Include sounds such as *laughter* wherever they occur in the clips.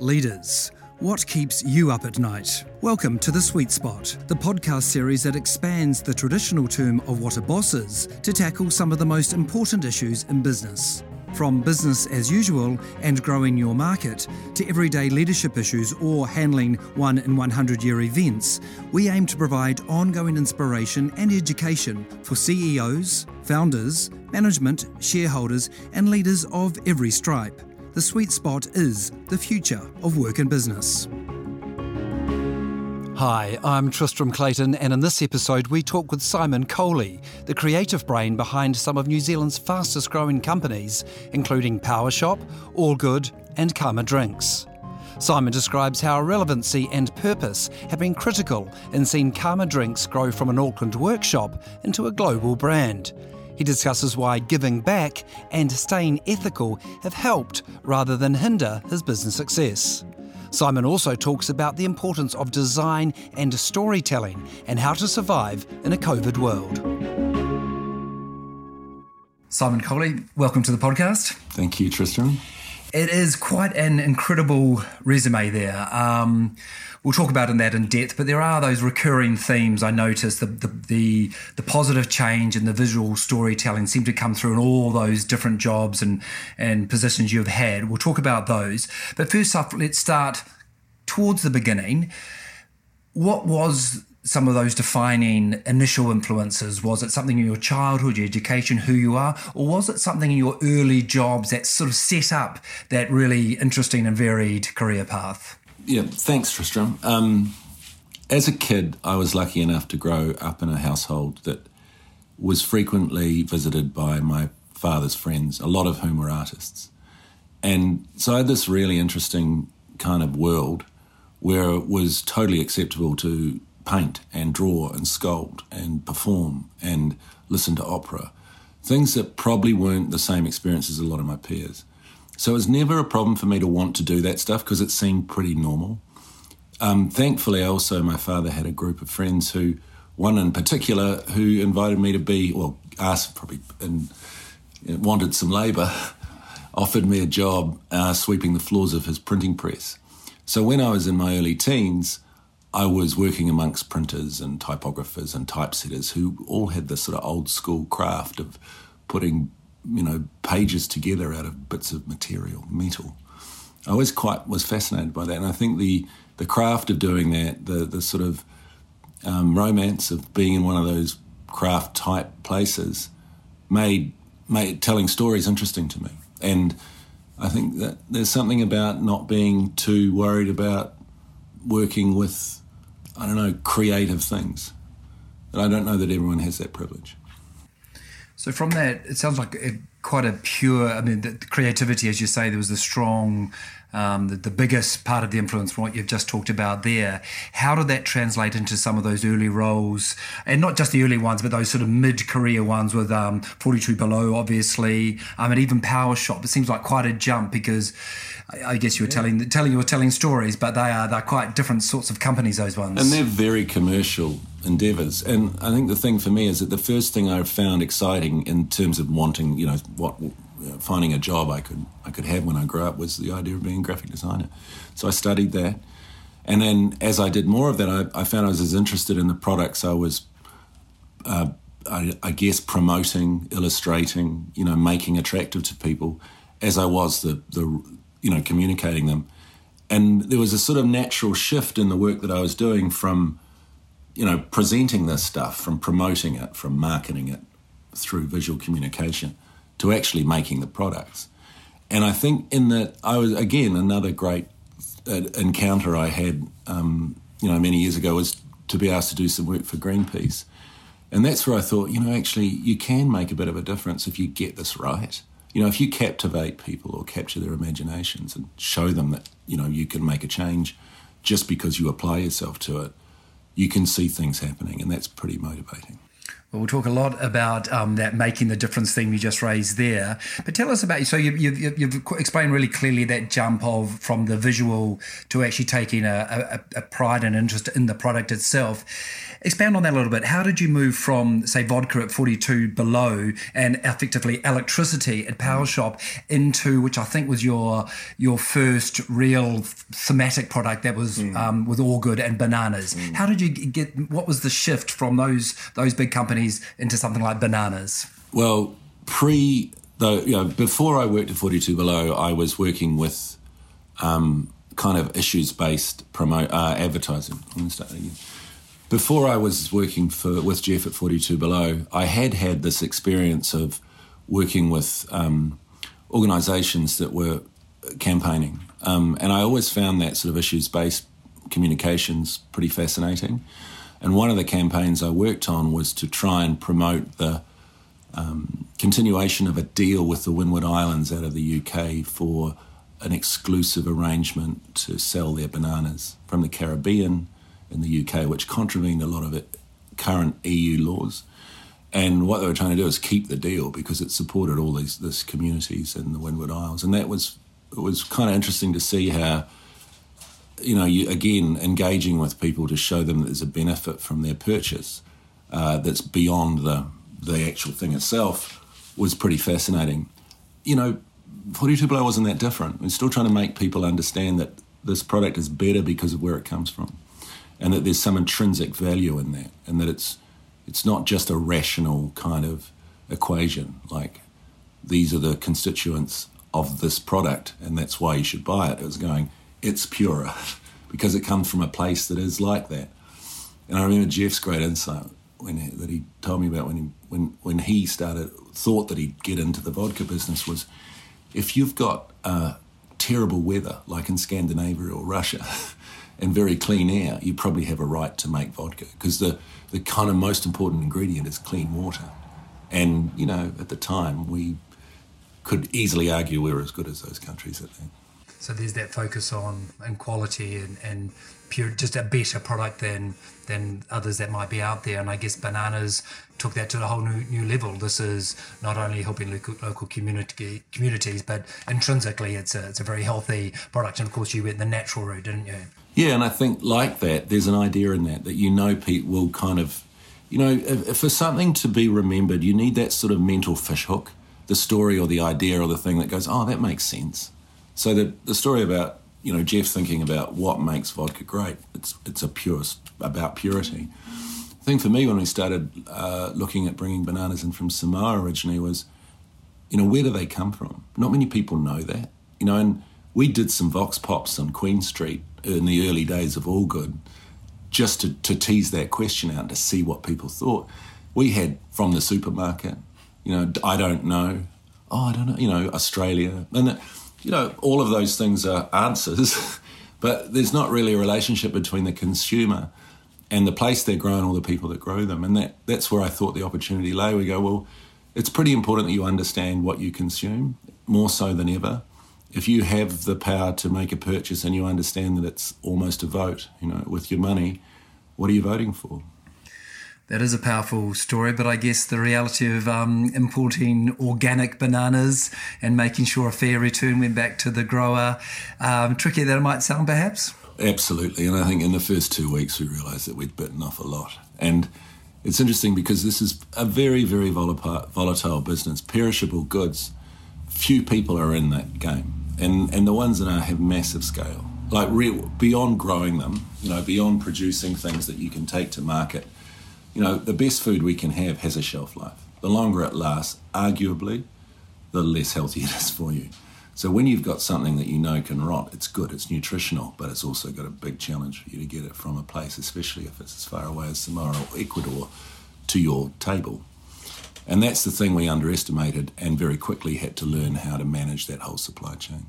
Leaders. What keeps you up at night? Welcome to The Sweet Spot, the podcast series that expands the traditional term of what a boss is to tackle some of the most important issues in business. From business as usual and growing your market to everyday leadership issues or handling one in 100 year events, we aim to provide ongoing inspiration and education for CEOs, founders, management, shareholders, and leaders of every stripe. The sweet spot is the future of work and business. Hi, I'm Tristram Clayton, and in this episode, we talk with Simon Coley, the creative brain behind some of New Zealand's fastest growing companies, including Powershop, All Good, and Karma Drinks. Simon describes how relevancy and purpose have been critical in seeing Karma Drinks grow from an Auckland workshop into a global brand. He discusses why giving back and staying ethical have helped rather than hinder his business success. Simon also talks about the importance of design and storytelling and how to survive in a COVID world. Simon Coley, welcome to the podcast. Thank you, Tristram. It is quite an incredible resume there. Um, we'll talk about in that in depth, but there are those recurring themes I noticed. The, the, the, the, positive change and the visual storytelling seem to come through in all those different jobs and, and positions you've had. We'll talk about those. But first off, let's start towards the beginning. What was some of those defining initial influences? Was it something in your childhood, your education, who you are, or was it something in your early jobs that sort of set up that really interesting and varied career path? Yeah, thanks, Tristram. Um, as a kid, I was lucky enough to grow up in a household that was frequently visited by my father's friends, a lot of whom were artists. And so I had this really interesting kind of world where it was totally acceptable to paint and draw and sculpt and perform and listen to opera. Things that probably weren't the same experience as a lot of my peers. So it was never a problem for me to want to do that stuff because it seemed pretty normal. Um, thankfully, also, my father had a group of friends who, one in particular, who invited me to be, well, asked probably, and wanted some labour, *laughs* offered me a job uh, sweeping the floors of his printing press. So when I was in my early teens, I was working amongst printers and typographers and typesetters who all had this sort of old school craft of putting, you know, pages together out of bits of material, metal. I always quite was fascinated by that, and I think the the craft of doing that, the the sort of um, romance of being in one of those craft type places, made made telling stories interesting to me, and I think that there's something about not being too worried about working with, I don't know, creative things. And I don't know that everyone has that privilege. So from that, it sounds like quite a pure. I mean, the, the creativity, as you say, there was the strong um, the, the, biggest part of the influence from what you've just talked about there. How did that translate into some of those early roles, and not just the early ones, but those sort of mid-career ones with um, 42 Below, obviously, um, and even Power Powershop? It seems like quite a jump because I, I guess you were yeah. telling telling you were telling stories, but they are they're quite different sorts of companies. Those ones, and they're very commercial endeavors. And I think the thing for me is that the first thing I found exciting in terms of wanting, you know, what finding a job I could I could have when I grew up was the idea of being a graphic designer. So I studied that, and then as I did more of that, I, I found I was as interested in the products I was, uh, I, I, guess, promoting, illustrating, you know, making attractive to people, as I was the the you know communicating them, and there was a sort of natural shift in the work that I was doing from, you know, presenting this stuff, from promoting it, from marketing it through visual communication to actually making the products. And I think in that I was again another great uh, encounter I had, um, you know, many years ago was to be asked to do some work for Greenpeace, and that's where I thought, you know, actually you can make a bit of a difference if you get this right. You know, if you captivate people or capture their imaginations and show them that you know you can make a change just because you apply yourself to it, you can see things happening, and that's pretty motivating. Well, we'll talk a lot about um, that making the difference theme you just raised there. But tell us about so you, you've, you've explained really clearly that jump of from the visual to actually taking a, a, a pride and interest in the product itself. Expand on that a little bit. How did you move from, say, vodka at 42 below and effectively electricity at Powershop into, which I think was your your first real thematic product that was mm. um, with All Good and bananas. Mm. How did you get? What was the shift from those those big companies into something like bananas? Well, pre you know, before I worked at 42 Below, I was working with um, kind of issues based promote uh, advertising. I'm going to start again before I was working for with Jeff at 42 Below, I had had this experience of working with um, organisations that were campaigning, um, and I always found that sort of issues based communications pretty fascinating. And one of the campaigns I worked on was to try and promote the um, continuation of a deal with the Windward Islands out of the UK for an exclusive arrangement to sell their bananas from the Caribbean in the UK, which contravened a lot of it, current EU laws. And what they were trying to do is keep the deal because it supported all these this communities in the Windward Isles, and that was it was kind of interesting to see how you know you again engaging with people to show them that there's a benefit from their purchase uh, that's beyond the the actual thing itself was pretty fascinating. You know, 42 Below wasn't that different. We're still trying to make people understand that this product is better because of where it comes from and that there's some intrinsic value in that, and that it's it's not just a rational kind of equation like these are the constituents of this product, and that's why you should buy it. It was going, it's purer *laughs* because it comes from a place that is like that. And I remember Jeff's great insight when he, that he told me about when he when when he started thought that he'd get into the vodka business was if you've got uh, terrible weather like in Scandinavia or Russia. *laughs* and very clean air, you probably have a right to make vodka because the, the kind of most important ingredient is clean water. And, you know, at the time, we could easily argue we were as good as those countries, I think. So there's that focus on and quality and, and pure, just a better product than than others that might be out there. And I guess bananas took that to a whole new new level. This is not only helping local, local community communities, but intrinsically, it's a it's a very healthy product. And of course, you went the natural route, didn't you? Yeah, and I think like that, there's an idea in that that you know Pete will kind of, you know, if, if for something to be remembered, you need that sort of mental fishhook, the story or the idea or the thing that goes, oh, that makes sense. So the the story about you know Jeff thinking about what makes vodka great, it's it's a pure about purity. The thing for me when we started uh, looking at bringing bananas in from Samoa originally was, you know, where do they come from? Not many people know that, you know, and we did some vox pops on Queen Street in the early days of All Good, just to, to tease that question out and to see what people thought. We had from the supermarket, you know, I don't know, oh, I don't know, you know, Australia. And, you know, all of those things are answers, *laughs* but there's not really a relationship between the consumer and the place they're grown or the people that grow them. And that, that's where I thought the opportunity lay. We go, well, it's pretty important that you understand what you consume more so than ever if you have the power to make a purchase and you understand that it's almost a vote, you know, with your money, what are you voting for? That is a powerful story, but I guess the reality of um, importing organic bananas and making sure a fair return went back to the grower, um, tricky that it might sound perhaps? Absolutely. And I think in the first two weeks we realised that we'd bitten off a lot. And it's interesting because this is a very, very volatile business, perishable goods. Few people are in that game and and the ones that are have massive scale, like real beyond growing them, you know, beyond producing things that you can take to market. You know, the best food we can have has a shelf life. The longer it lasts, arguably, the less healthy *laughs* it is for you. So when you've got something that you know can rot, it's good, it's nutritional, but it's also got a big challenge for you to get it from a place, especially if it's as far away as Samoa or Ecuador, to your table. And that's the thing we underestimated and very quickly had to learn how to manage that whole supply chain.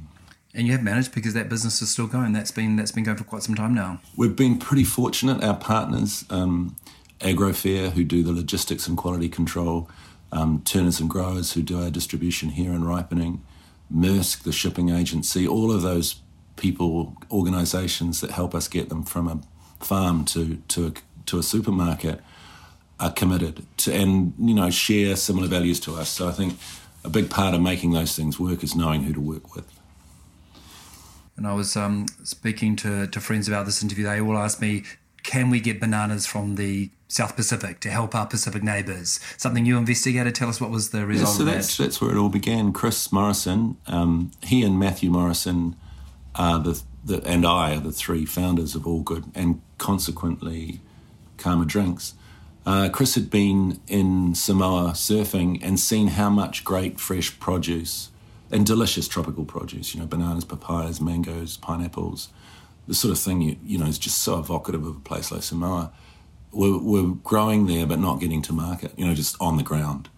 And you have managed because that business is still going. That's been that's been going for quite some time now. We've been pretty fortunate. Our partners, um, Agrofair, who do the logistics and quality control, um, Turners and Growers, who do our distribution here and ripening, Maersk, the shipping agency, all of those people, organisations that help us get them from a farm to to a, to a supermarket are committed to, and you know share similar values to us. So I think a big part of making those things work is knowing who to work with. And I was um, speaking to, to friends about this interview. They all asked me, can we get bananas from the South Pacific to help our Pacific neighbours? Something you investigated. Tell us what was the result yeah, so that's, that. That's where it all began. Chris Morrison, um, he and Matthew Morrison are the, the, and I are the three founders of All Good, and consequently Karma Drinks. Uh, Chris had been in Samoa surfing and seen how much great fresh produce and delicious tropical produce, you know, bananas, papayas, mangoes, pineapples, the sort of thing you, you know is just so evocative of a place like Samoa. We're, we're growing there, but not getting to market, you know, just on the ground.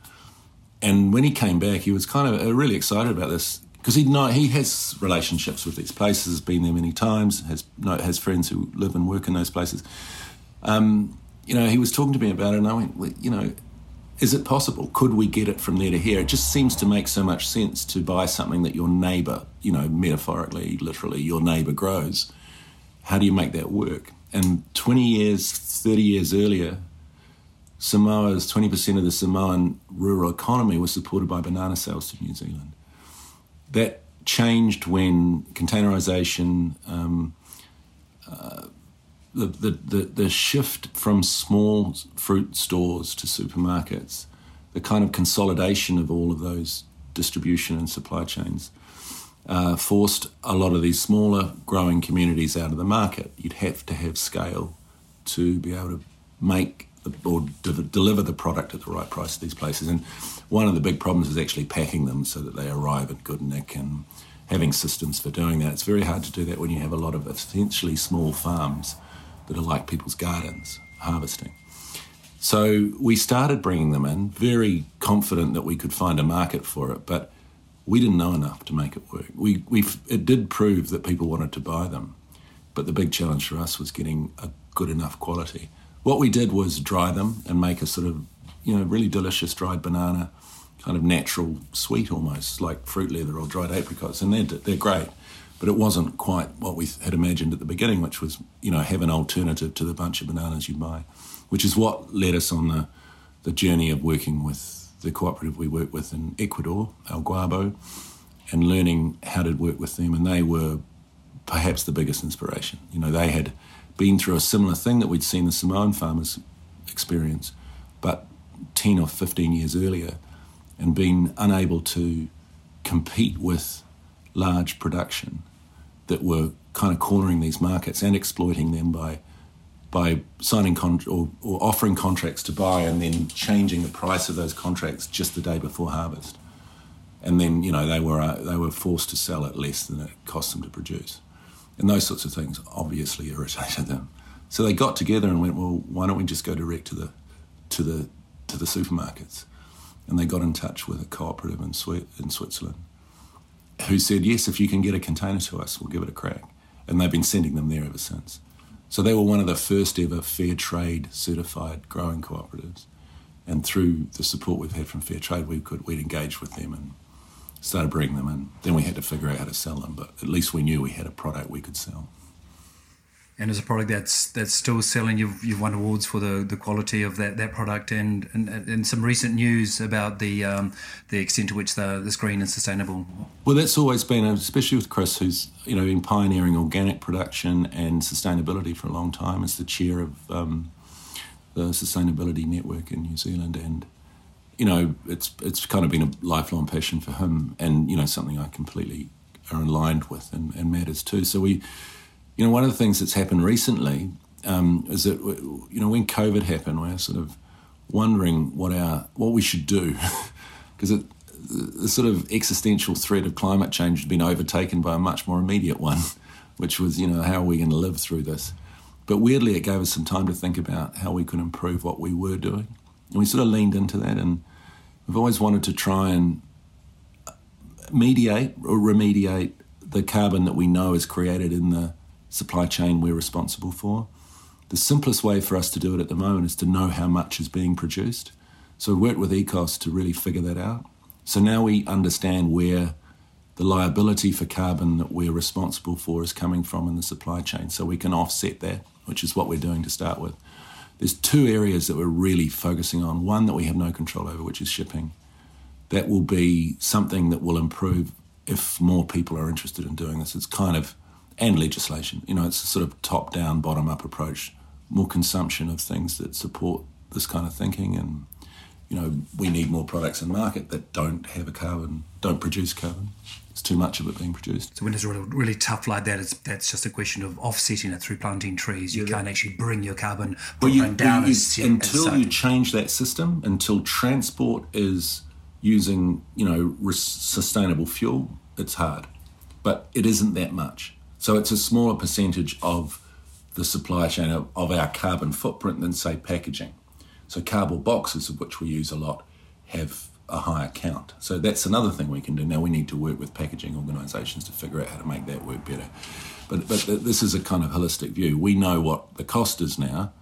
And when he came back, he was kind of uh, really excited about this because he know he has relationships with these places, has been there many times, has has friends who live and work in those places. Um, you know, he was talking to me about it, and I went, you know, is it possible? Could we get it from there to here? It just seems to make so much sense to buy something that your neighbour, you know, metaphorically, literally, your neighbour grows. How do you make that work? And 20 years, 30 years earlier, Samoa's 20% of the Samoan rural economy was supported by banana sales to New Zealand. That changed when containerization, um, uh, the, the, the, the shift from small fruit stores to supermarkets, the kind of consolidation of all of those distribution and supply chains, uh, forced a lot of these smaller growing communities out of the market. You'd have to have scale to be able to make or de- deliver the product at the right price to these places. And one of the big problems is actually packing them so that they arrive at good nick and having systems for doing that. It's very hard to do that when you have a lot of essentially small farms that are like people's gardens harvesting. So we started bringing them in, very confident that we could find a market for it, but we didn't know enough to make it work. We, we, it did prove that people wanted to buy them, but the big challenge for us was getting a good enough quality. What we did was dry them and make a sort of, you know, really delicious dried banana, kind of natural sweet almost, like fruit leather or dried apricots, and they're, they're great but it wasn't quite what we had imagined at the beginning, which was you know have an alternative to the bunch of bananas you buy, which is what led us on the the journey of working with the cooperative we work with in Ecuador, El Guabo, and learning how to work with them, and they were perhaps the biggest inspiration. You know, they had been through a similar thing that we'd seen the Samoan farmers experience, but 10 or 15 years earlier, and been unable to compete with large production that were kind of cornering these markets and exploiting them by by signing con- or, or, offering contracts to buy and then changing the price of those contracts just the day before harvest. And then you know they were uh, they were forced to sell at less than it cost them to produce, and those sorts of things obviously irritated them. So they got together and went, well, why don't we just go direct to the to the to the supermarkets? And they got in touch with a cooperative in, in Switzerland who said, Yes, if you can get a container to us, we'll give it a crack. And they've been sending them there ever since. So they were one of the first ever fair trade certified growing cooperatives. And through the support we've had from Fair Trade, we could we'd engaged with them and started bringing them in. Then we had to figure out how to sell them, but at least we knew we had a product we could sell and as a product that's that's still selling, you've you've won awards for the, the quality of that, that product, and, and and some recent news about the um, the extent to which the this green and sustainable. Well, that's always been, especially with Chris, who's you know been pioneering organic production and sustainability for a long time, as the chair of um, the Sustainability Network in New Zealand, and you know it's it's kind of been a lifelong passion for him, and you know something I completely are aligned with and, and matters too. So we you know, one of the things that's happened recently um, is that you know when COVID happened, we're sort of wondering what our what we should do *laughs* because the sort of existential threat of climate change had been overtaken by a much more immediate one, *laughs* which was you know how are we going to live through this? But weirdly, it gave us some time to think about how we could improve what we were doing, and we sort of leaned into that. And we've always wanted to try and mediate or remediate the carbon that we know is created in the supply chain we're responsible for. The simplest way for us to do it at the moment is to know how much is being produced. So we worked with Ekos to really figure that out. So now we understand where the liability for carbon that we're responsible for is coming from in the supply chain. So we can offset that, which is what we're doing to start with. There's two areas that we're really focusing on. One that we have no control over, which is shipping. That will be something that will improve if more people are interested in doing this. It's kind of and legislation. You know, it's a sort of top down, bottom up approach. More consumption of things that support this kind of thinking and you know, we need more products in market that don't have a carbon, don't produce carbon. It's too much of it being produced. So when it's really, really tough like that, it's, that's just a question of offsetting it through planting trees. You yeah, can't actually bring your carbon well, you, down. Well, you, until you change that system, until transport is using, you know, sustainable fuel, it's hard. But it isn't that much. So it's a smaller percentage of the supply chain of, of our carbon footprint than, say, packaging. So cardboard boxes, of which we use a lot, have a higher count. So that's another thing we can do. Now we need to work with packaging organisations to figure out how to make that work better. But but this is a kind of holistic view. We know what the cost is now.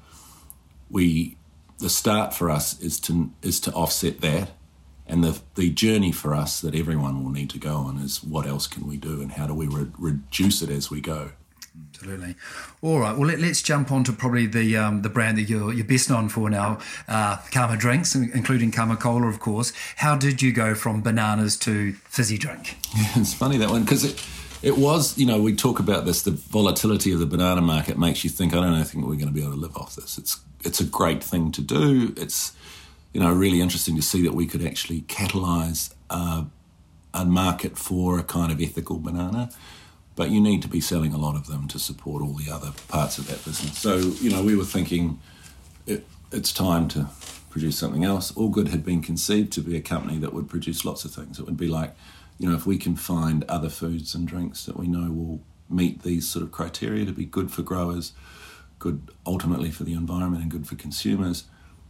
We the start for us is to is to offset that, and the the journey for us that everyone will need to go on is what else can we do and how do we re- reduce it as we go. Absolutely. All right. Well, let, us jump on to probably the um, the brand that you're you're best known for now, uh, Karma drinks, including Karma Cola, of course. How did you go from bananas to fizzy drink? *laughs* It's funny that one because it it was you know we talk about this the volatility of the banana market makes you think I don't know, I think we're going to be able to live off this. It's it's a great thing to do. It's you know really interesting to see that we could actually catalyze uh, a market for a kind of ethical banana but you need to be selling a lot of them to support all the other parts of that business. So, you know, we were thinking it, it's time to produce something else. All Good had been conceived to be a company that would produce lots of things. It would be like, you know, if we can find other foods and drinks that we know will meet these sort of criteria to be good for growers, good ultimately for the environment, and good for consumers,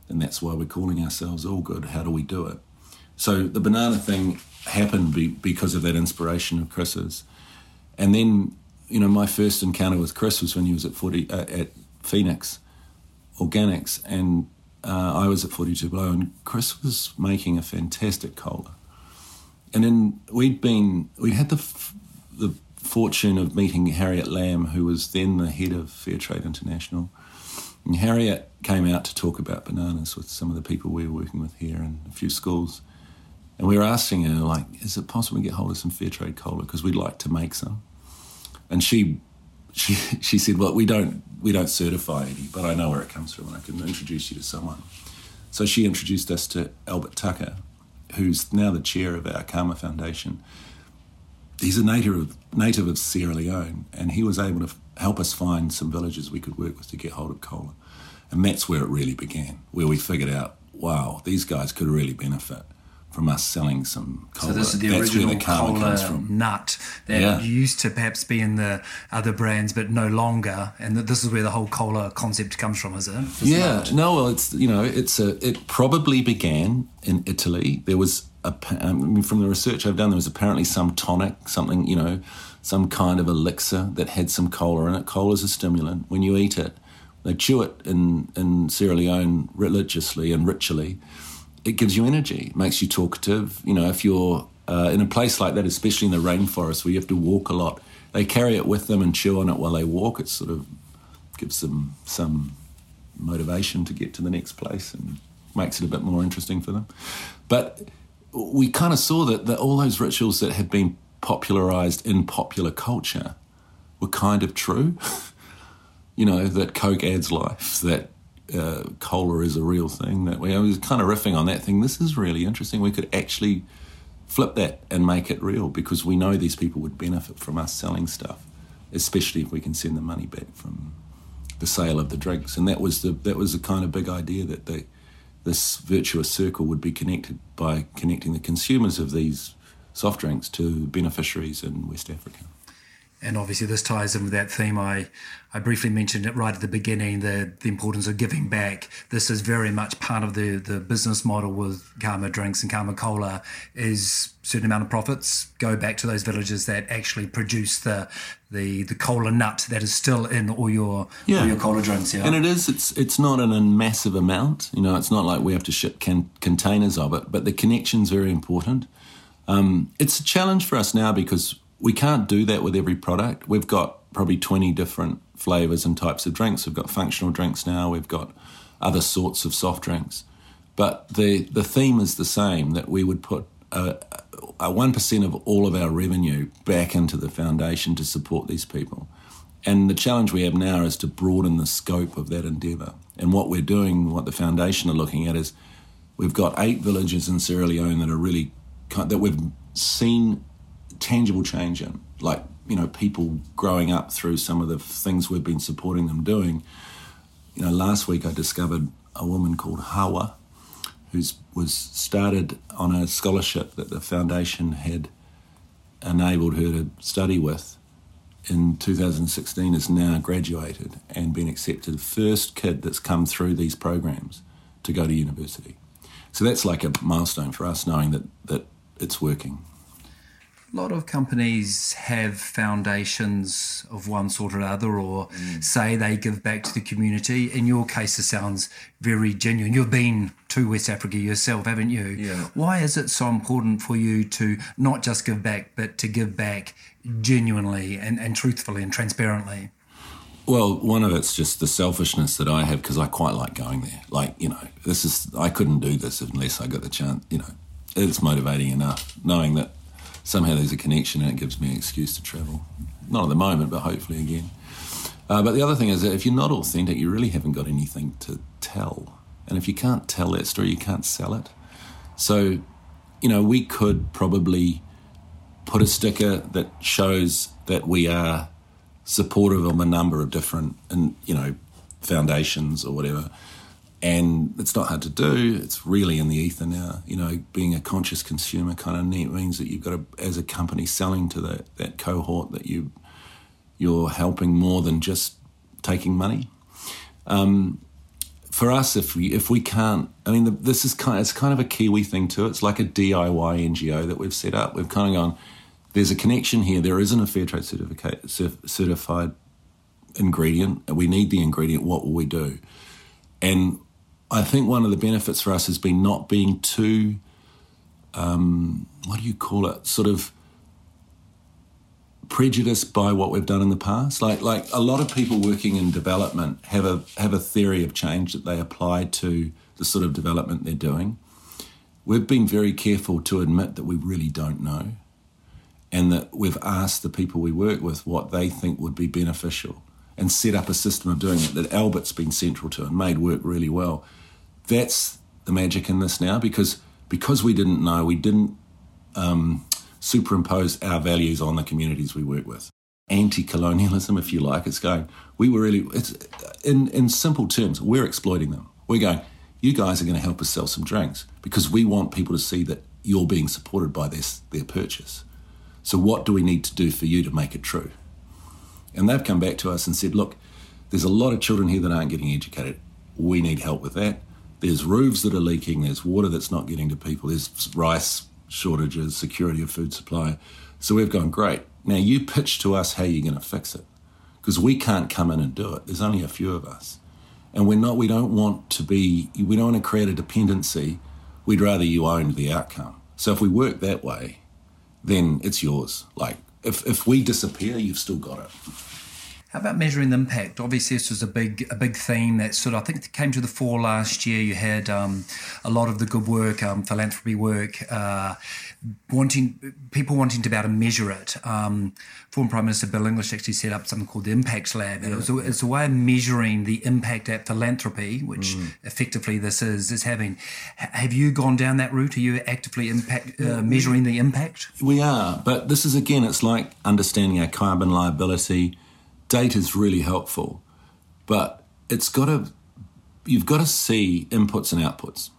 and that's why we're calling ourselves All Good. How do we do it? So the banana thing happened be, because of that inspiration of Chris's. And then, you know, my first encounter with Chris was when he was at 40, uh, at Phoenix Organics, and uh, I was at 42 Below, and Chris was making a fantastic cola. And then we'd been, we had the, f- the fortune of meeting Harriet Lamb, who was then the head of Fairtrade International. And Harriet came out to talk about bananas with some of the people we were working with here and a few schools. And we were asking her, like, is it possible to get hold of some Fairtrade cola? Because we'd like to make some and she she *laughs* she said, "Well, we don't we don't certify any, but I know where it comes from, and I can introduce you to someone." So she introduced us to Albert Tucker, who's now the chair of our Karma Foundation. He's a native of, native of Sierra Leone, and he was able to help us find some villages we could work with to get hold of cola, and that's where it really began, where we figured out, wow, these guys could really benefit from us selling some cola. So this is the That's original the cola nut that yeah. used to perhaps be in the other brands, but no longer. And this is where the whole cola concept comes from, is it? Yeah. Nut. No. Well, it's you know, it's a. It probably began in Italy. There was a. Um, I mean, from the research I've done, there was apparently some tonic, something you know, some kind of elixir that had some cola in it. Cola is a stimulant. When you eat it, they chew it in in Sierra Leone religiously and ritually it gives you energy, makes you talkative. You know, if you're uh, in a place like that, especially in the rainforest where you have to walk a lot, they carry it with them and chew on it while they walk. It sort of gives them some motivation to get to the next place and makes it a bit more interesting for them. But we kind of saw that, that all those rituals that had been popularized in popular culture were kind of true. *laughs* you know, that Coke adds life, that uh, cola is a real thing. That we I was kind of riffing on that thing. This is really interesting. We could actually flip that and make it real because we know these people would benefit from us selling stuff, especially if we can send the money back from the sale of the drinks. And that was the that was the kind of big idea that the this virtuous circle would be connected by connecting the consumers of these soft drinks to beneficiaries in West Africa and obviously this ties in with that theme I, I briefly mentioned it right at the beginning the, the importance of giving back. This is very much part of the, the business model with karma drinks and karma cola is certain amount of profits go back to those villages that actually produce the the, the cola nut that is still in all your yeah. all your cola drinks yeah. And it is it's it's not in a massive amount you know it's not like we have to ship can, containers of it but the connection's very important. Um, it's a challenge for us now because we can't do that with every product. We've got probably 20 different flavors and types of drinks. We've got functional drinks now. We've got other sorts of soft drinks. But the, the theme is the same that we would put a, a 1% of all of our revenue back into the foundation to support these people. And the challenge we have now is to broaden the scope of that endeavour. And what we're doing, what the foundation are looking at, is we've got eight villages in Sierra Leone that are really that we've seen tangible change in, like you know people growing up through some of the things we've been supporting them doing. You know, last week I discovered a woman called Hawa, who was started on a scholarship that the foundation had enabled her to study with in 2016 is now graduated and been accepted first kid that's come through these programs to go to university so that's like a milestone for us knowing that that it's working a lot of companies have foundations of one sort or other, or mm. say they give back to the community. In your case, it sounds very genuine. You've been to West Africa yourself, haven't you? Yeah. Why is it so important for you to not just give back, but to give back genuinely and, and truthfully and transparently? Well, one of it's just the selfishness that I have because I quite like going there. Like, you know, this is, I couldn't do this unless I got the chance, you know, it's motivating enough knowing that somehow there's a connection and it gives me an excuse to travel. Not at the moment, but hopefully again. Uh, but the other thing is that if you're not authentic, you really haven't got anything to tell. And if you can't tell that story, you can't sell it. So, you know, we could probably put a sticker that shows that we are supportive of a number of different, and you know, foundations or whatever and it's not hard to do. It's really in the ether now. You know, being a conscious consumer kind of means that you've got to, as a company selling to that that cohort, that you you're helping more than just taking money. Um, for us, if we if we can't, I mean, the, this is kind of, it's kind of a Kiwi thing too. It's like a DIY NGO that we've set up. We've kind of gone. There's a connection here. There isn't a fair trade certificate certified ingredient. We need the ingredient. What will we do? And I think one of the benefits for us has been not being too, um, what do you call it, sort of prejudiced by what we've done in the past. Like like a lot of people working in development have a have a theory of change that they apply to the sort of development they're doing. We've been very careful to admit that we really don't know, and that we've asked the people we work with what they think would be beneficial, and set up a system of doing it that Albert's been central to and made work really well that's the magic in this now because because we didn't know, we didn't um, superimpose our values on the communities we work with. Anti-colonialism, if you like, it's going. We were really, it's in in simple terms, we're exploiting them. We're going. You guys are going to help us sell some drinks because we want people to see that you're being supported by this their purchase. So what do we need to do for you to make it true? And they've come back to us and said, look, there's a lot of children here that aren't getting educated. We need help with that. There's roofs that are leaking, there's water that's not getting to people, there's rice shortages, security of food supply. So we've gone, great. Now you pitch to us how you're going to fix it. Because we can't come in and do it. There's only a few of us. And we're not, we don't want to be, we don't want to create a dependency. We'd rather you owned the outcome. So if we work that way, then it's yours. Like, if, if we disappear, you've still got it. How about measuring the impact? Obviously, this was a big a big theme that sort of I think came to the fore last year. You had um, a lot of the good work, um, philanthropy work, uh, wanting people wanting to be able to measure it. Um, former Prime Minister Bill English actually set up something called the Impacts Lab, and yeah. it was a, it's a way of measuring the impact that philanthropy, which mm. effectively this is, is having. H- have you gone down that route? Are you actively impact uh, measuring the impact? We are, but this is again, it's like understanding our carbon liability data is really helpful, but it's got to you've got to see inputs and outputs,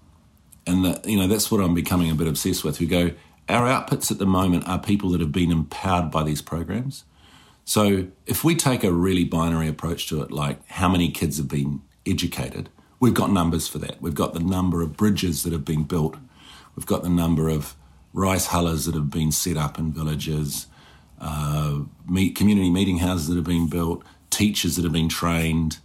and that you know that's what I'm becoming a bit obsessed with. We go our outputs at the moment are people that have been empowered by these programs. So if we take a really binary approach to it, like how many kids have been educated, we've got numbers for that. We've got the number of bridges that have been built. We've got the number of rice hullers that have been set up in villages uh, meet, community meeting houses that have been built, teachers that have been trained.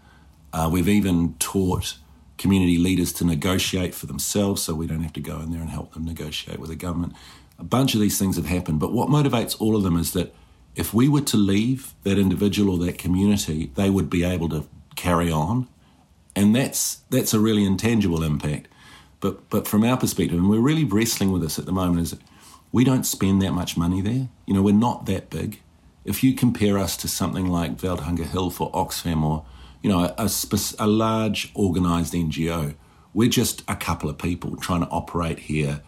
Uh, we've even taught community leaders to negotiate for themselves so we don't have to go in there and help them negotiate with the government. A bunch of these things have happened, but what motivates all of them is that if we were to leave that individual or that community, they would be able to carry on and that's that's a really intangible impact. But but from our perspective, and we're really wrestling with this at the moment, is we don't spend that much money there. You know, we're not that big. If you compare us to something like Welthungerhilfe for Oxfam or you know a, a, a large organised NGO, we're just a couple of people trying to operate here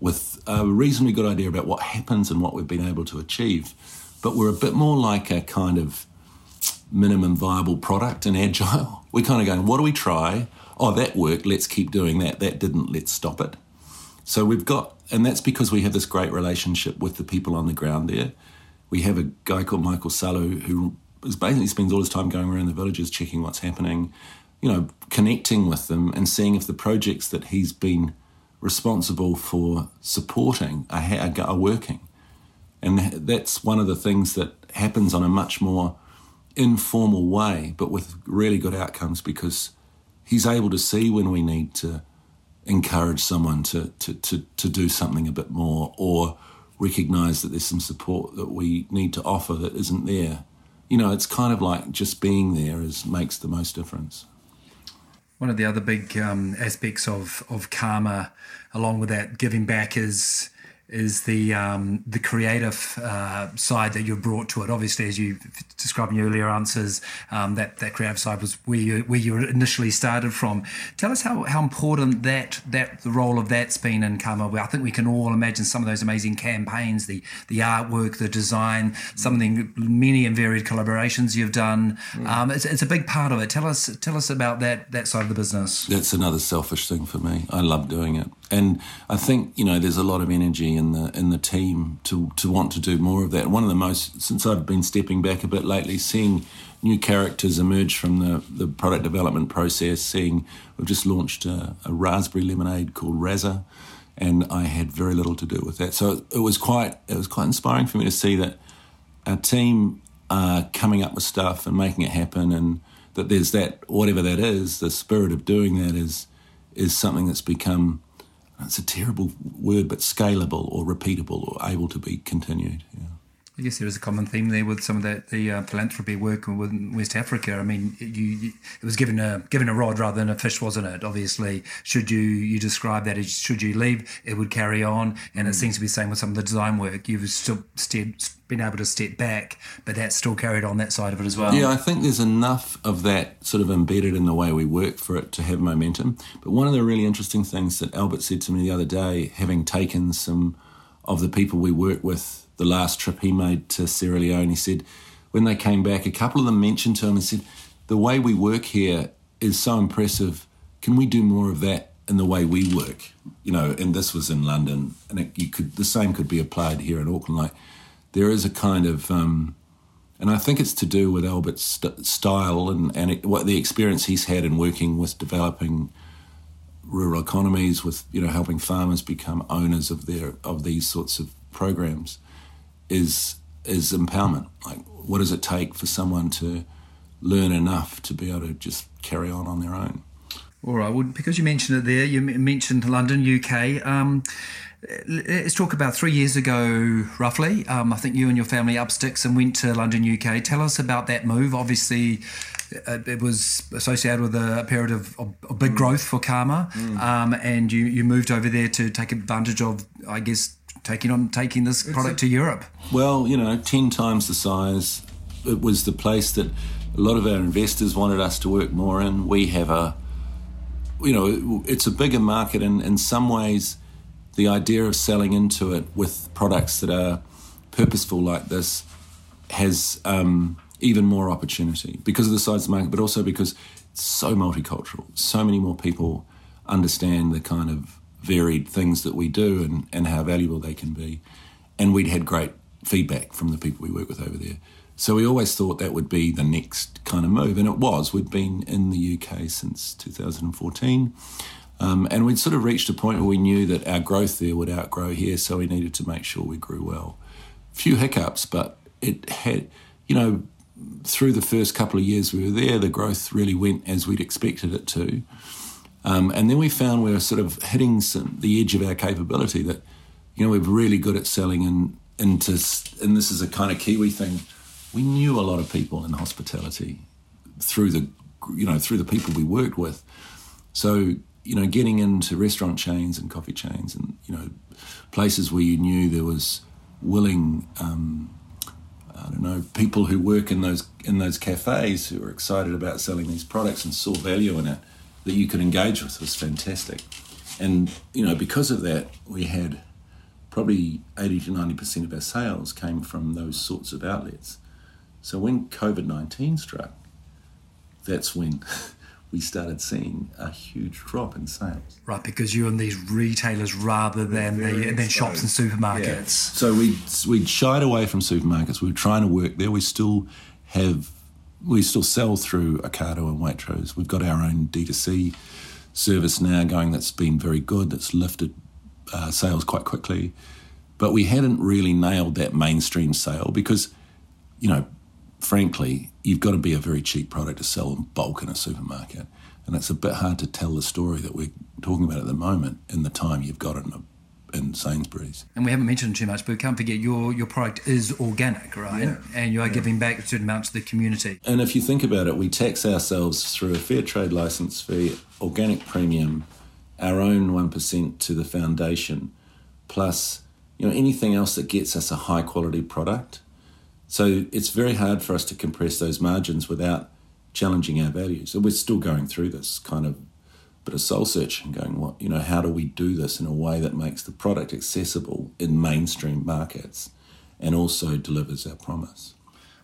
with a reasonably good idea about what happens and what we've been able to achieve. But we're a bit more like a kind of minimum viable product and agile. *laughs* We're kind of going, what do we try? Oh, that worked. Let's keep doing that. That didn't. Let's stop it. So we've got, and that's because we have this great relationship with the people on the ground there. We have a guy called Michael Salu who basically spends all his time going around the villages, checking what's happening, you know, connecting with them and seeing if the projects that he's been responsible for supporting are, are working. And that's one of the things that happens on a much more informal way, but with really good outcomes because he's able to see when we need to encourage someone to, to, to, to do something a bit more or recognize that there's some support that we need to offer that isn't there. You know, it's kind of like just being there is makes the most difference. One of the other big um, aspects of, of karma, along with that giving back, is is the um, the creative uh, side that you brought to it. Obviously, as you described in your earlier answers, um, that that creative side was where you where you initially started from. Tell us how, how important that that the role of that's been in Karma. I think we can all imagine some of those amazing campaigns, the the artwork, the design, some of the many and varied collaborations you've done. Mm. Um, it's, it's a big part of it. Tell us tell us about that that side of the business. That's another selfish thing for me. I love doing it, and I think you know there's a lot of energy in the in the team to to want to do more of that. One of the most since I've been stepping back a bit lately, seeing new characters emerge from the, the product development process. Seeing we've just launched a, a raspberry lemonade called Razza, and I had very little to do with that. So it was quite it was quite inspiring for me to see that our team are coming up with stuff and making it happen, and that there's that whatever that is, the spirit of doing that is is something that's become it's a terrible word, but scalable or repeatable or able to be continued. Yeah. I guess there is a common theme there with some of that the uh, philanthropy work with West Africa. I mean, you, you, it was given a given a rod rather than a fish, wasn't it? Obviously, should you you describe that as should you leave, it would carry on, and mm. it seems to be the same with some of the design work. You've still been able to step back, but that's still carried on that side of it as well. Yeah, I think there's enough of that sort of embedded in the way we work for it to have momentum. But one of the really interesting things that Albert said to me the other day, having taken some of the people we work with the last trip he made to Sierra Leone, he said when they came back, a couple of them mentioned to him and said, "The way we work here is so impressive. Can we do more of that in the way we work?" You know, and this was in London, and it, you could the same could be applied here in Auckland. Like there is a kind of um, and I think it's to do with Albert's st- style and, and it, what the experience he's had in working with developing rural economies, with you know helping farmers become owners of their of these sorts of programs is is empowerment. Like, what does it take for someone to learn enough to be able to just carry on on their own? All right. Well, because you mentioned it there, you mentioned London, UK. Um, let's talk about three years ago, roughly. Um, I think you and your family up sticks and went to London, UK. Tell us about that move. Obviously, uh, it was associated with a period of, of, big mm. growth for Karma, mm. um, and you, you moved over there to take advantage of, I guess, taking on taking this product to Europe? Well, you know, ten times the size. It was the place that a lot of our investors wanted us to work more in. We have a, you know, it's a bigger market, and in some ways, the idea of selling into it with products that are purposeful like this has um, even more opportunity because of the size of the market, but also because it's so multicultural. So many more people understand the kind of varied things that we do and, and how valuable they can be. And we'd had great feedback from the people we work with over there. So we always thought that would be the next kind of move, and it was. We'd been in the UK since 2014, um, and we'd sort of reached a point where we knew that our growth there would outgrow here, so we needed to make sure we grew well. Few hiccups, but it had, you know, through the first couple of years we were there, the growth really went as we'd expected it to. Um, and then we found we were sort of hitting some, the edge of our capability that, you know, we're really good at selling in, into, and this is a kind of Kiwi thing. We knew a lot of people in hospitality through the you know, through the people we worked with. So, you know, getting into restaurant chains and coffee chains and, you know, places where you knew there was willing, um, I don't know, people who work in those in those cafes who were excited about selling these products and saw value in it that you could engage with was fantastic. And, you know, because of that, we had probably 80 to 90% of our sales came from those sorts of outlets. So when COVID 19 struck, that's when *laughs* we started seeing a huge drop in sales. Right, because you're in these retailers rather than the, than shops and supermarkets. Yeah. So we we shied away from supermarkets. We were trying to work there. We still have we still sell through Ocado and Waitrose. We've got our own D2C service now going that's been very good. That's lifted uh, sales quite quickly, but we hadn't really nailed that mainstream sale because, you know, frankly, you've got to be a very cheap product to sell in bulk in a supermarket. And it's a bit hard to tell the story that we're talking about at the moment in the time you've got it in, a, in Sainsbury's. And we haven't mentioned too much, but can't forget your, your product is organic, right? Yeah. And you are yeah. giving back a certain amount to the community. And if you think about it, we tax ourselves through a fair trade license fee, organic premium, our own 1% to the foundation, plus you know anything else that gets us a high quality product so it's very hard for us to compress those margins without challenging our values. And we're still going through this kind of bit of soul searching, going, what, you know, how do we do this in a way that makes the product accessible in mainstream markets and also delivers our promise?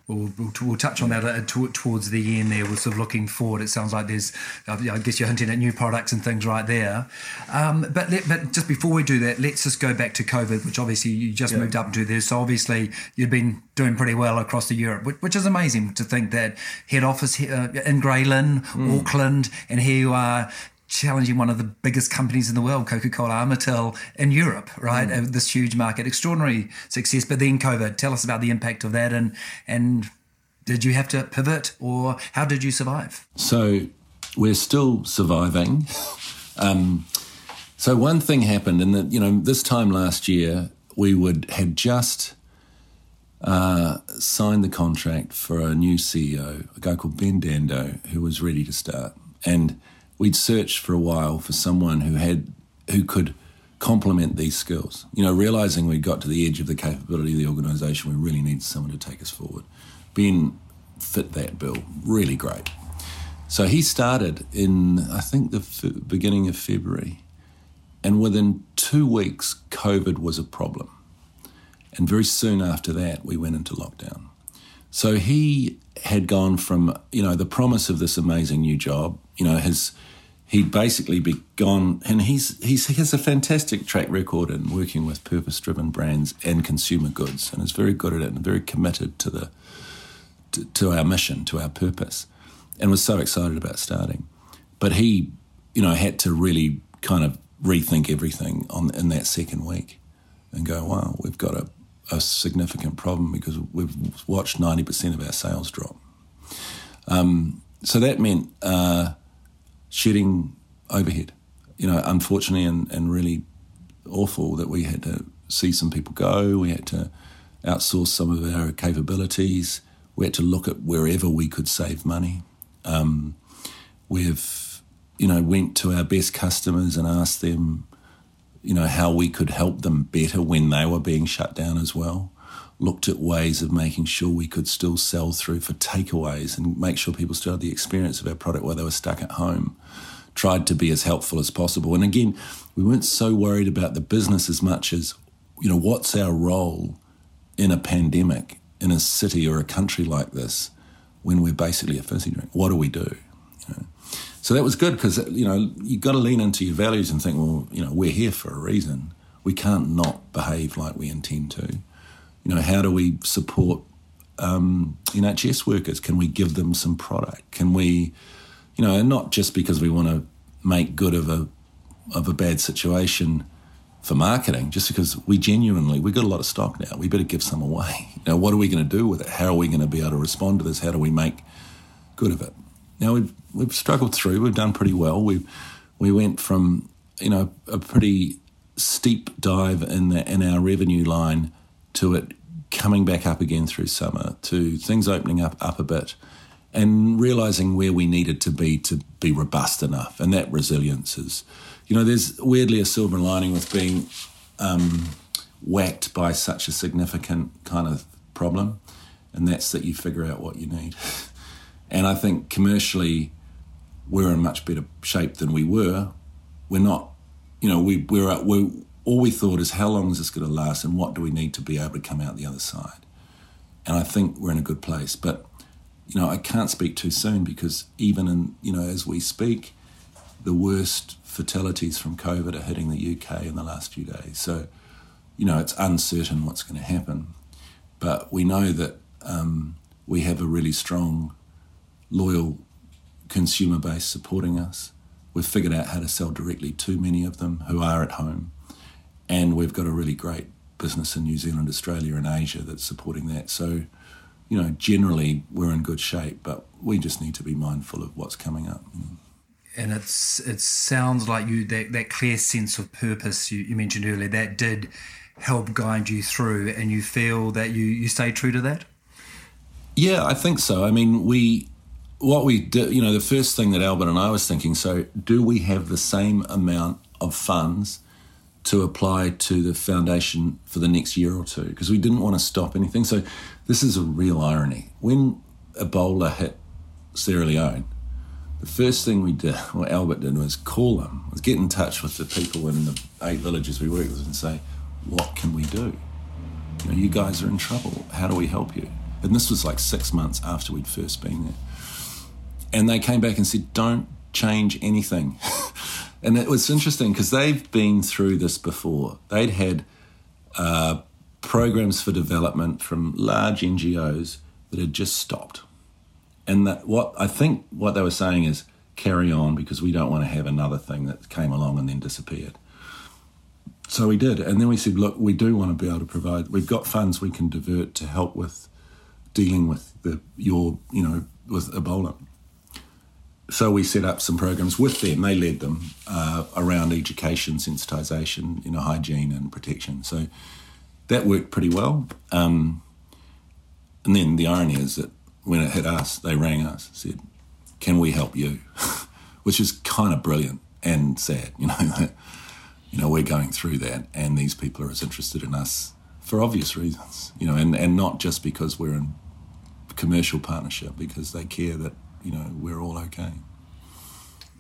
We'll, we'll, we'll, touch on that uh, towards the end there. We're sort of looking forward. It sounds like there's, I guess you're hinting at new products and things right there. Um, but let, but just before we do that, let's just go back to COVID, which obviously you just yeah. moved up into there. So obviously you've been doing pretty well across the Europe, which, which is amazing to think that head office uh, in Grey Lynn, mm. Auckland, and here you are challenging one of the biggest companies in the world, Coca Cola Amatil, in Europe, right? Mm. This huge market, extraordinary success. But then COVID, tell us about the impact of that and and did you have to pivot or how did you survive? So we're still surviving. um, so one thing happened, and that you know, this time last year we would had just uh, signed the contract for a new CEO, a guy called Ben Dando, who was ready to start, and we'd searched for a while for someone who had who could complement these skills. You know, realizing we'd got to the edge of the capability of the organisation, we really needed someone to take us forward. Ben fit that bill, really great. So he started in I think the f- beginning of February, and within two weeks, COVID was a problem, and very soon after that, we went into lockdown. So he had gone from you know the promise of this amazing new job, you know his he'd basically be gone, and he's, he's he has a fantastic track record in working with purpose-driven brands and consumer goods, and is very good at it and very committed to the to, to our mission, to our purpose, and was so excited about starting. But he, you know, had to really kind of rethink everything on in that second week, and go, wow, we've got a, a significant problem because we've watched ninety percent of our sales drop. Um, so that meant. Uh, shedding overhead. You know, unfortunately and, and really awful that we had to see some people go. We had to outsource some of our capabilities. We had to look at wherever we could save money. Um, we've, you know, went to our best customers and asked them, you know, how we could help them better when they were being shut down as well looked at ways of making sure we could still sell through for takeaways and make sure people still had the experience of our product while they were stuck at home. Tried to be as helpful as possible. And again, we weren't so worried about the business as much as, you know, what's our role in a pandemic in a city or a country like this when we're basically a fizzy drink? What do we do? You know? So that was good because, you know, you've got to lean into your values and think, well, you know, we're here for a reason. We can't not behave like we intend to you know, how do we support um, NHS workers? Can we give them some product? Can we, you know, and not just because we want to make good of a of a bad situation for marketing, just because we genuinely we've got a lot of stock now. We better give some away. *laughs* Know, what are we going to do with it? How are we going to be able to respond to this? How do we make good of it? Now we've we've struggled through. We've done pretty well. We we went from you know a pretty steep dive in the in our revenue line to it coming back up again through summer to things opening up up a bit and realizing where we needed to be to be robust enough. And that resilience is, you know, there's weirdly a silver lining with being um, whacked by such a significant kind of problem, and that's that you figure out what you need. And I think commercially, we're in much better shape than we were. We're not, you know, we, we're, we're all we thought is how long is this going to last and what do we need to be able to come out the other side? And I think we're in a good place. But, you know, I can't speak too soon because even in, you know, as we speak, the worst fatalities from COVID are hitting the UK in the last few days. So, you know, it's uncertain what's going to happen. But we know that um, we have a really strong, loyal consumer base supporting us. We've figured out how to sell directly to many of them who are at home. And we've got a really great business in New Zealand, Australia, and Asia that's supporting that. So, you know, generally we're in good shape, but we just need to be mindful of what's coming up. And it's it sounds like you that, that clear sense of purpose you, you mentioned earlier that did help guide you through, and you feel that you you stay true to that. Yeah, I think so. I mean, we what we did, you know, the first thing that Albert and I was thinking. So, do we have the same amount of funds? To apply to the foundation for the next year or two because we didn't want to stop anything. So this is a real irony. When Ebola hit Sierra Leone, the first thing we did, *laughs* what Albert did, was call them, was get in touch with the people in the eight villages we work with and say, what can we do? You know, you guys are in trouble. How do we help you? And this was like six months after we'd first been there. And they came back and said, don't change anything. *laughs* And it was interesting because they've been through this before. They'd had uh, programs for development from large NGOs that had just stopped. And that what I think what they were saying is carry on because we don't want to have another thing that came along and then disappeared. So we did. And then we said, look, we do want to be able to provide, we've got funds we can divert to help with dealing with the your, you know, with Ebola so we set up some programs with them. They led them uh, around education, sensitisation, you know, hygiene and protection. So that worked pretty well. Um, and then the irony is that when it hit us, they rang us, said, "Can we help you?" *laughs* Which is kind of brilliant and sad, you know. *laughs* You know, we're going through that, and these people are as interested in us for obvious reasons, you know, and, and not just because we're in commercial partnership, because they care that you know we're all okay.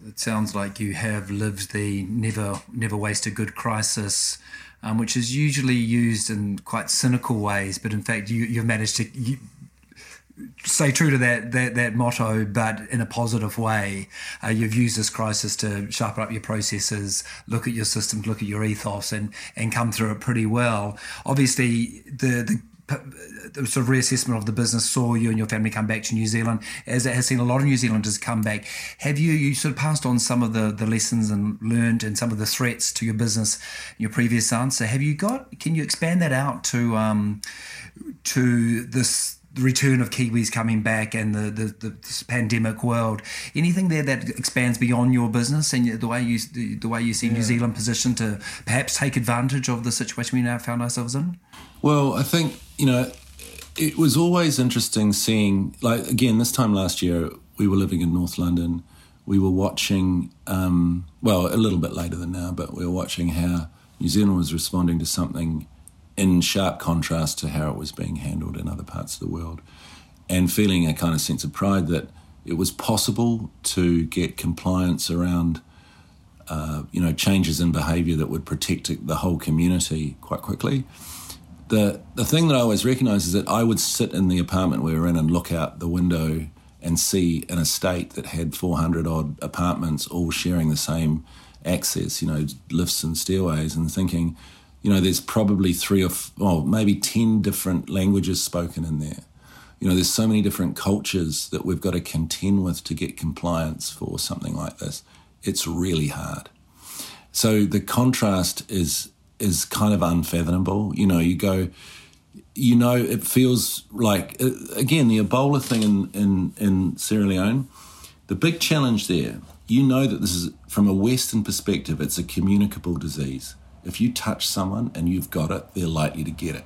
It sounds like you have lived the never never waste a good crisis, um, which is usually used in quite cynical ways, but in fact you you've managed to. You, stay true to that, that that motto, but in a positive way. Uh, you've used this crisis to sharpen up your processes, look at your systems, look at your ethos, and and come through it pretty well. Obviously, the the sort of reassessment of the business saw you and your family come back to New Zealand, as it has seen a lot of New Zealanders come back. Have you you sort of passed on some of the, the lessons and learned and some of the threats to your business your previous answer? Have you got? Can you expand that out to um, to this? The return of Kiwis coming back and the, the, the this pandemic world. Anything there that expands beyond your business and the way you the, the way you see yeah. New Zealand positioned to perhaps take advantage of the situation we now found ourselves in? Well, I think you know it was always interesting seeing, like, again, this time last year, we were living in North London. We were watching, um, well, a little bit later than now, but we were watching how New Zealand was responding to something in sharp contrast to how it was being handled in other parts of the world. And feeling a kind of sense of pride that it was possible to get compliance around, uh, you know, changes in behaviour that would protect the whole community quite quickly the the thing that I always recognise is that I would sit in the apartment we were in and look out the window and see an estate that had 400 odd apartments all sharing the same access, you know, lifts and stairways, and thinking, you know, there's probably three or f- well, maybe 10 different languages spoken in there. You know, there's so many different cultures that we've got to contend with to get compliance for something like this. It's really hard. So the contrast is is kind of unfathomable. You know, you go, you know, it feels like uh, again the Ebola thing in in in Sierra Leone. The big challenge there, you know that this is from a Western perspective, it's a communicable disease. If you touch someone and you've got it, they're likely to get it.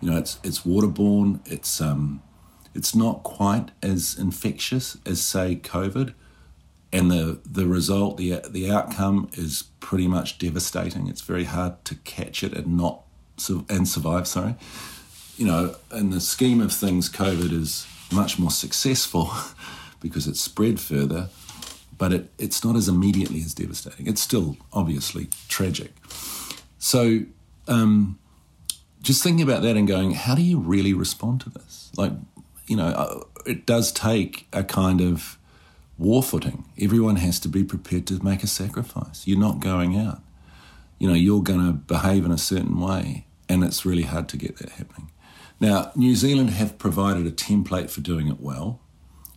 You know, it's it's waterborne. It's um, It's not quite as infectious as, say, COVID. And the, the result, the, the outcome is pretty much devastating. It's very hard to catch it and not and survive. Sorry, you know, in the scheme of things, COVID is much more successful *laughs* because it's spread further, but it, it's not as immediately as devastating. It's still obviously tragic. So, um, just thinking about that and going, how do you really respond to this? Like, you know, uh, it does take a kind of war footing. Everyone has to be prepared to make a sacrifice. You're not going out. You know, you're going to behave in a certain way, and it's really hard to get that happening. Now, New Zealand have provided a template for doing it well,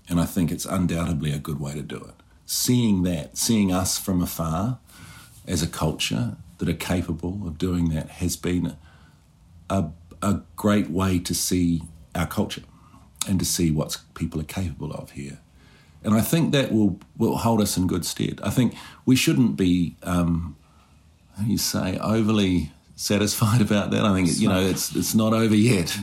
and I think it's undoubtedly a good way to do it. Seeing that, seeing us from afar as a culture that are capable of doing that has been a, a great way to see our culture and to see what people are capable of here. And I think that will, will hold us in good stead. I think we shouldn't be, um, how do you say, overly satisfied *laughs* about that. I think, you know, it's, it's not over yet.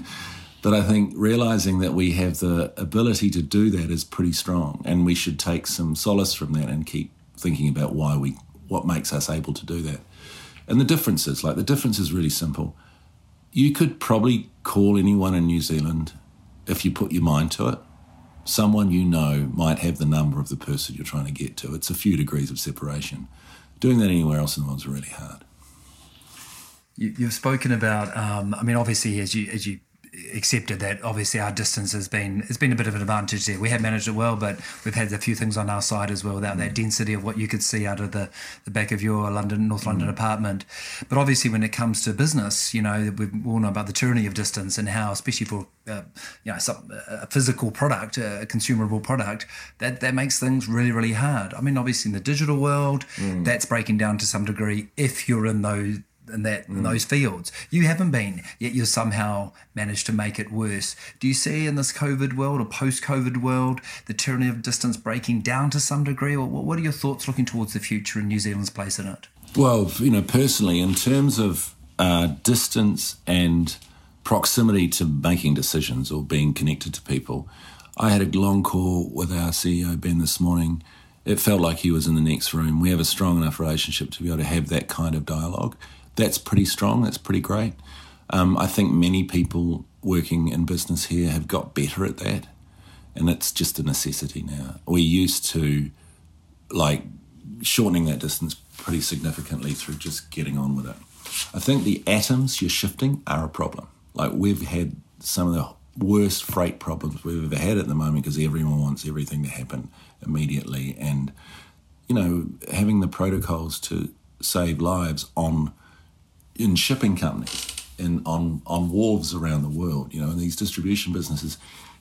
But I think realizing that we have the ability to do that is pretty strong. And we should take some solace from that and keep thinking about why we, what makes us able to do that. And the differences, like the difference is really simple you could probably call anyone in New Zealand if you put your mind to it. Someone you know might have the number of the person you're trying to get to. It's a few degrees of separation. Doing that anywhere else in the world is really hard. You, have spoken about, um, I mean, obviously, as you as you accepted that obviously our distance has been it's been a bit of an advantage there. We have managed it well, but we've had a few things on our side as well without that density of what you could see out of the, the back of your London North London mm. apartment. But obviously, when it comes to business, you know we all know about the tyranny of distance and how, especially for uh, you know some, a physical product, a consumable product, that that makes things really really hard. I mean, obviously in the digital world, mm. that's breaking down to some degree if you're in those in that mm. in those fields. You haven't been, yet you've somehow managed to make it worse. Do you see in this COVID world or post-COVID world the tyranny of distance breaking down to some degree, or what are your thoughts looking towards the future and New Zealand's place in it? Well, you know, personally, in terms of uh, distance and proximity to making decisions or being connected to people, I had a long call with our CEO Ben this morning. It felt like he was in the next room. We have a strong enough relationship to be able to have that kind of dialogue that's pretty strong. That's pretty great. Um, I think many people working in business here have got better at that, and it's just a necessity now. We used to like shortening that distance pretty significantly through just getting on with it. I think the atoms you're shifting are a problem. Like we've had some of the worst freight problems we've ever had at the moment because everyone wants everything to happen immediately, and you know having the protocols to save lives on in shipping companies and on on wharves around the world. You know, in these distribution businesses,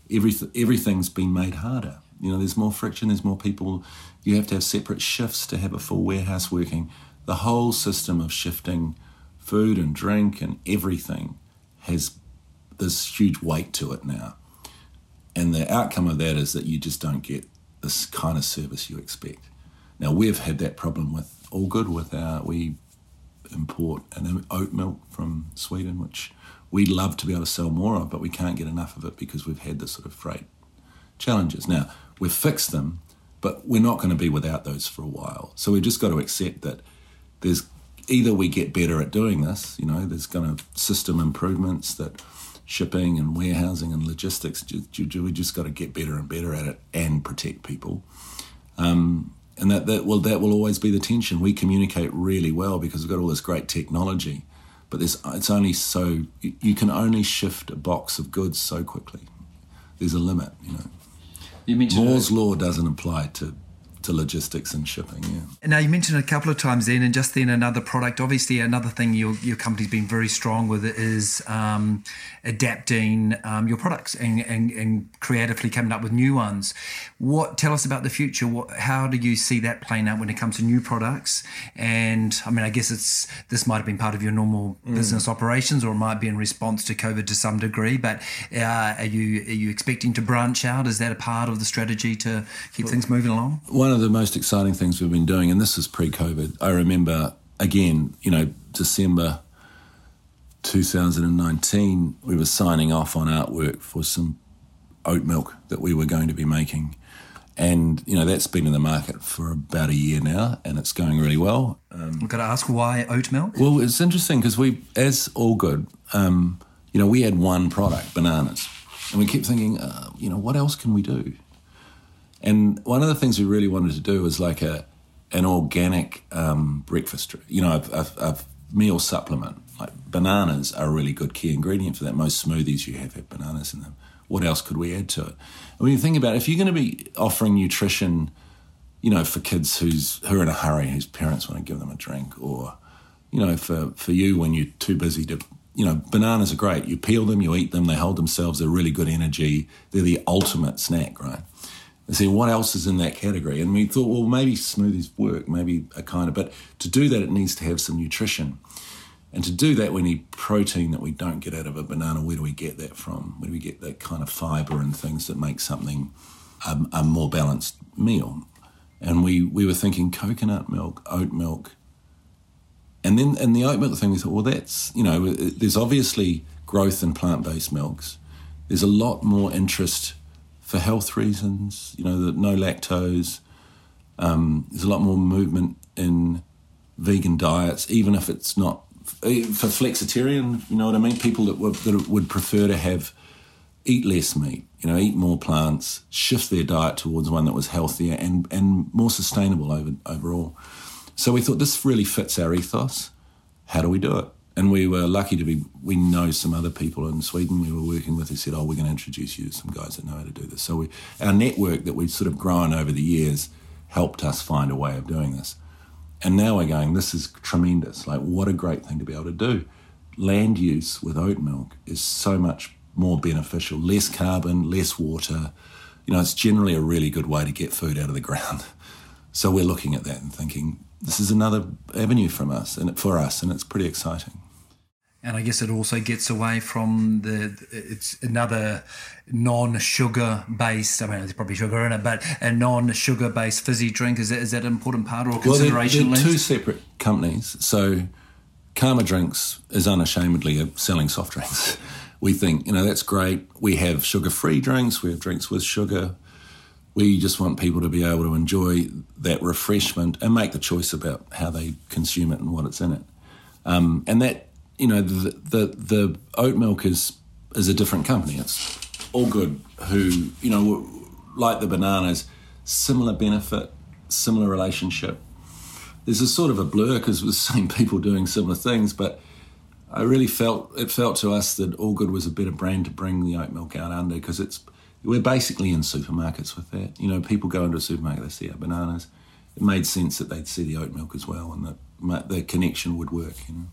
everything everything's been made harder. You know, there's more friction. There's more people. You have to have separate shifts to have a full warehouse working. The whole system of shifting food and drink and everything has this huge weight to it now. And the outcome of that is that you just don't get this kind of service you expect. Now we've had that problem with all good with our we import an oat milk from Sweden, which we'd love to be able to sell more of, but we can't get enough of it because we've had this sort of freight challenges. Now, we've fixed them, but we're not going to be without those for a while. So we've just got to accept that there's either we get better at doing this, you know, there's going to system improvements that shipping and warehousing and logistics, we just got to get better and better at it and protect people. Um, and that, that will that will always be the tension. We communicate really well because we've got all this great technology, but there's it's only so you can only shift a box of goods so quickly. There's a limit, you know. You Moore's law doesn't apply to to logistics and shipping. Yeah. Now you mentioned a couple of times then, and just then another product. Obviously, another thing your your company's been very strong with is um, adapting um, your products and, and, and creatively coming up with new ones. What tell us about the future? What how do you see that playing out when it comes to new products? And I mean, I guess it's this might have been part of your normal mm. business operations, or it might be in response to COVID to some degree. But uh, are you are you expecting to branch out? Is that a part of the strategy to keep well, things moving along? One one of the most exciting things we've been doing, and this is pre COVID, I remember again, you know, December 2019, we were signing off on artwork for some oat milk that we were going to be making. And, you know, that's been in the market for about a year now and it's going really well. Um, I've got to ask why oat milk? Well, it's interesting because we, as All Good, um, you know, we had one product, bananas. And we kept thinking, uh, you know, what else can we do? And one of the things we really wanted to do was like a an organic um, breakfast, you know, a, a, a, meal supplement. Like bananas are a really good key ingredient for that. Most smoothies you have have bananas in them. What else could we add to it? And when you think about it, if you're going to be offering nutrition, you know, for kids who's who are in a hurry, whose parents want to give them a drink, or you know, for for you when you're too busy to you know, bananas are great. You peel them, you eat them, they hold themselves, they're really good energy. They're the ultimate snack, right? And see what else is in that category. And we thought, well, maybe smoothies work, maybe a kind of, but to do that, it needs to have some nutrition. And to do that, we need protein that we don't get out of a banana. Where do we get that from? Where do we get that kind of fiber and things that make something um, a more balanced meal? And we, we were thinking coconut milk, oat milk, and then and the oat milk thing, we thought, well, that's you know, there's obviously growth in plant-based milks. There's a lot more interest for health reasons. You know, the no lactose. Um, there's a lot more movement in vegan diets, even if it's not for flexitarian. You know what I mean? People that would, that would prefer to have eat less meat. You know, eat more plants, shift their diet towards one that was healthier and and more sustainable over, overall. So we thought this really fits our ethos. How do we do it? And we were lucky to be, we know some other people in Sweden we were working with who said, oh, we're going to introduce you to some guys that know how to do this. So we, our network that we've sort of grown over the years helped us find a way of doing this. And now we're going, this is tremendous. Like, what a great thing to be able to do. Land use with oat milk is so much more beneficial, less carbon, less water. You know, it's generally a really good way to get food out of the ground. *laughs* So we're looking at that and thinking, this is another avenue from us and for us, and it's pretty exciting. And I guess it also gets away from the it's another non-sugar based. I mean, there's probably sugar in it, but a non-sugar based fizzy drink is that is that an important part or consideration? Well, they're, they're two separate companies. So, Karma Drinks is unashamedly selling soft drinks. *laughs* We think you know that's great. We have sugar-free drinks. We have drinks with sugar we just want people to be able to enjoy that refreshment and make the choice about how they consume it and what it's in it. Um, and that, you know, the, the, the oat milk is is a different company. It's All Good who, you know, like the bananas, similar benefit, similar relationship. There's a sort of a blur because *laughs* we're the same people doing similar things, but I really felt it felt to us that All Good was a better brand to bring the oat milk out under because it's we're basically in supermarkets with that. You know, people go into a supermarket, they see our bananas. It made sense that they'd see the oat milk as well, and that the connection would work. You know.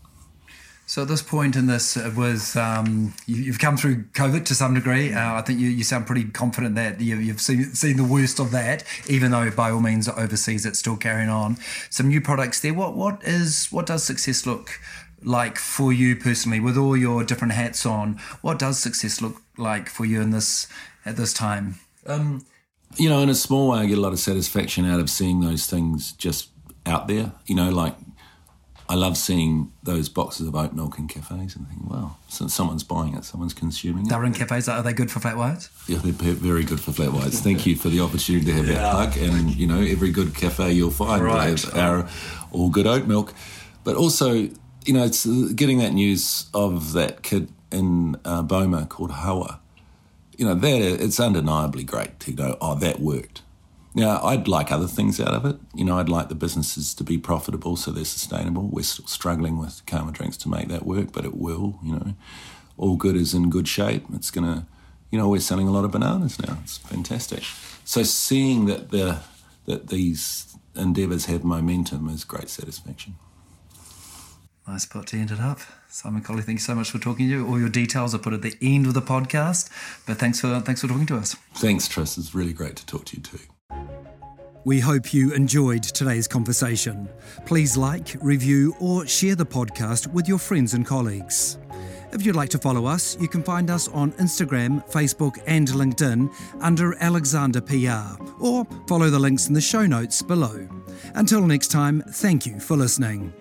So at this point in this it was um, you, have come through COVID to some degree. Uh, I think you, you, sound pretty confident that you, have seen, seen, the worst of that, even though by all means overseas it's still carrying on. Some new products there. What what is what does success look like for you personally with all your different hats on? What does success look like for you in this at this time? Um, you know, in a small way, I get a lot of satisfaction out of seeing those things just out there. You know, like I love seeing those boxes of oat milk in cafes and thinking, wow, so someone's buying it, someone's consuming it. They're in cafes. Are they good for flat whites? Yeah, they're very good for flat whites. Thank you for the opportunity to have yeah. that plug. And, you know, every good cafe you'll find right. are all good oat milk. But also, you know, it's getting that news of that kid in uh, Boma called Hawa you know, that it's undeniably great to go, oh, that worked. Now, I'd like other things out of it. You know, I'd like the businesses to be profitable so they're sustainable. We're still struggling with Karma Drinks to make that work, but it will, you know. All good is in good shape. It's going to, you know, we're selling a lot of bananas now. It's fantastic. So seeing that the that these endeavours have momentum is great satisfaction. Nice spot to end it up. Simon Coley, thank you so much for talking to you. All your details are put at the end of the podcast. But thanks for thanks for talking to us. Thanks, Tris. It's really great to talk to you too. We hope you enjoyed today's conversation. Please like, review, or share the podcast with your friends and colleagues. If you'd like to follow us, you can find us on Instagram, Facebook, and LinkedIn under Alexander PR, or follow the links in the show notes below. Until next time, thank you for listening.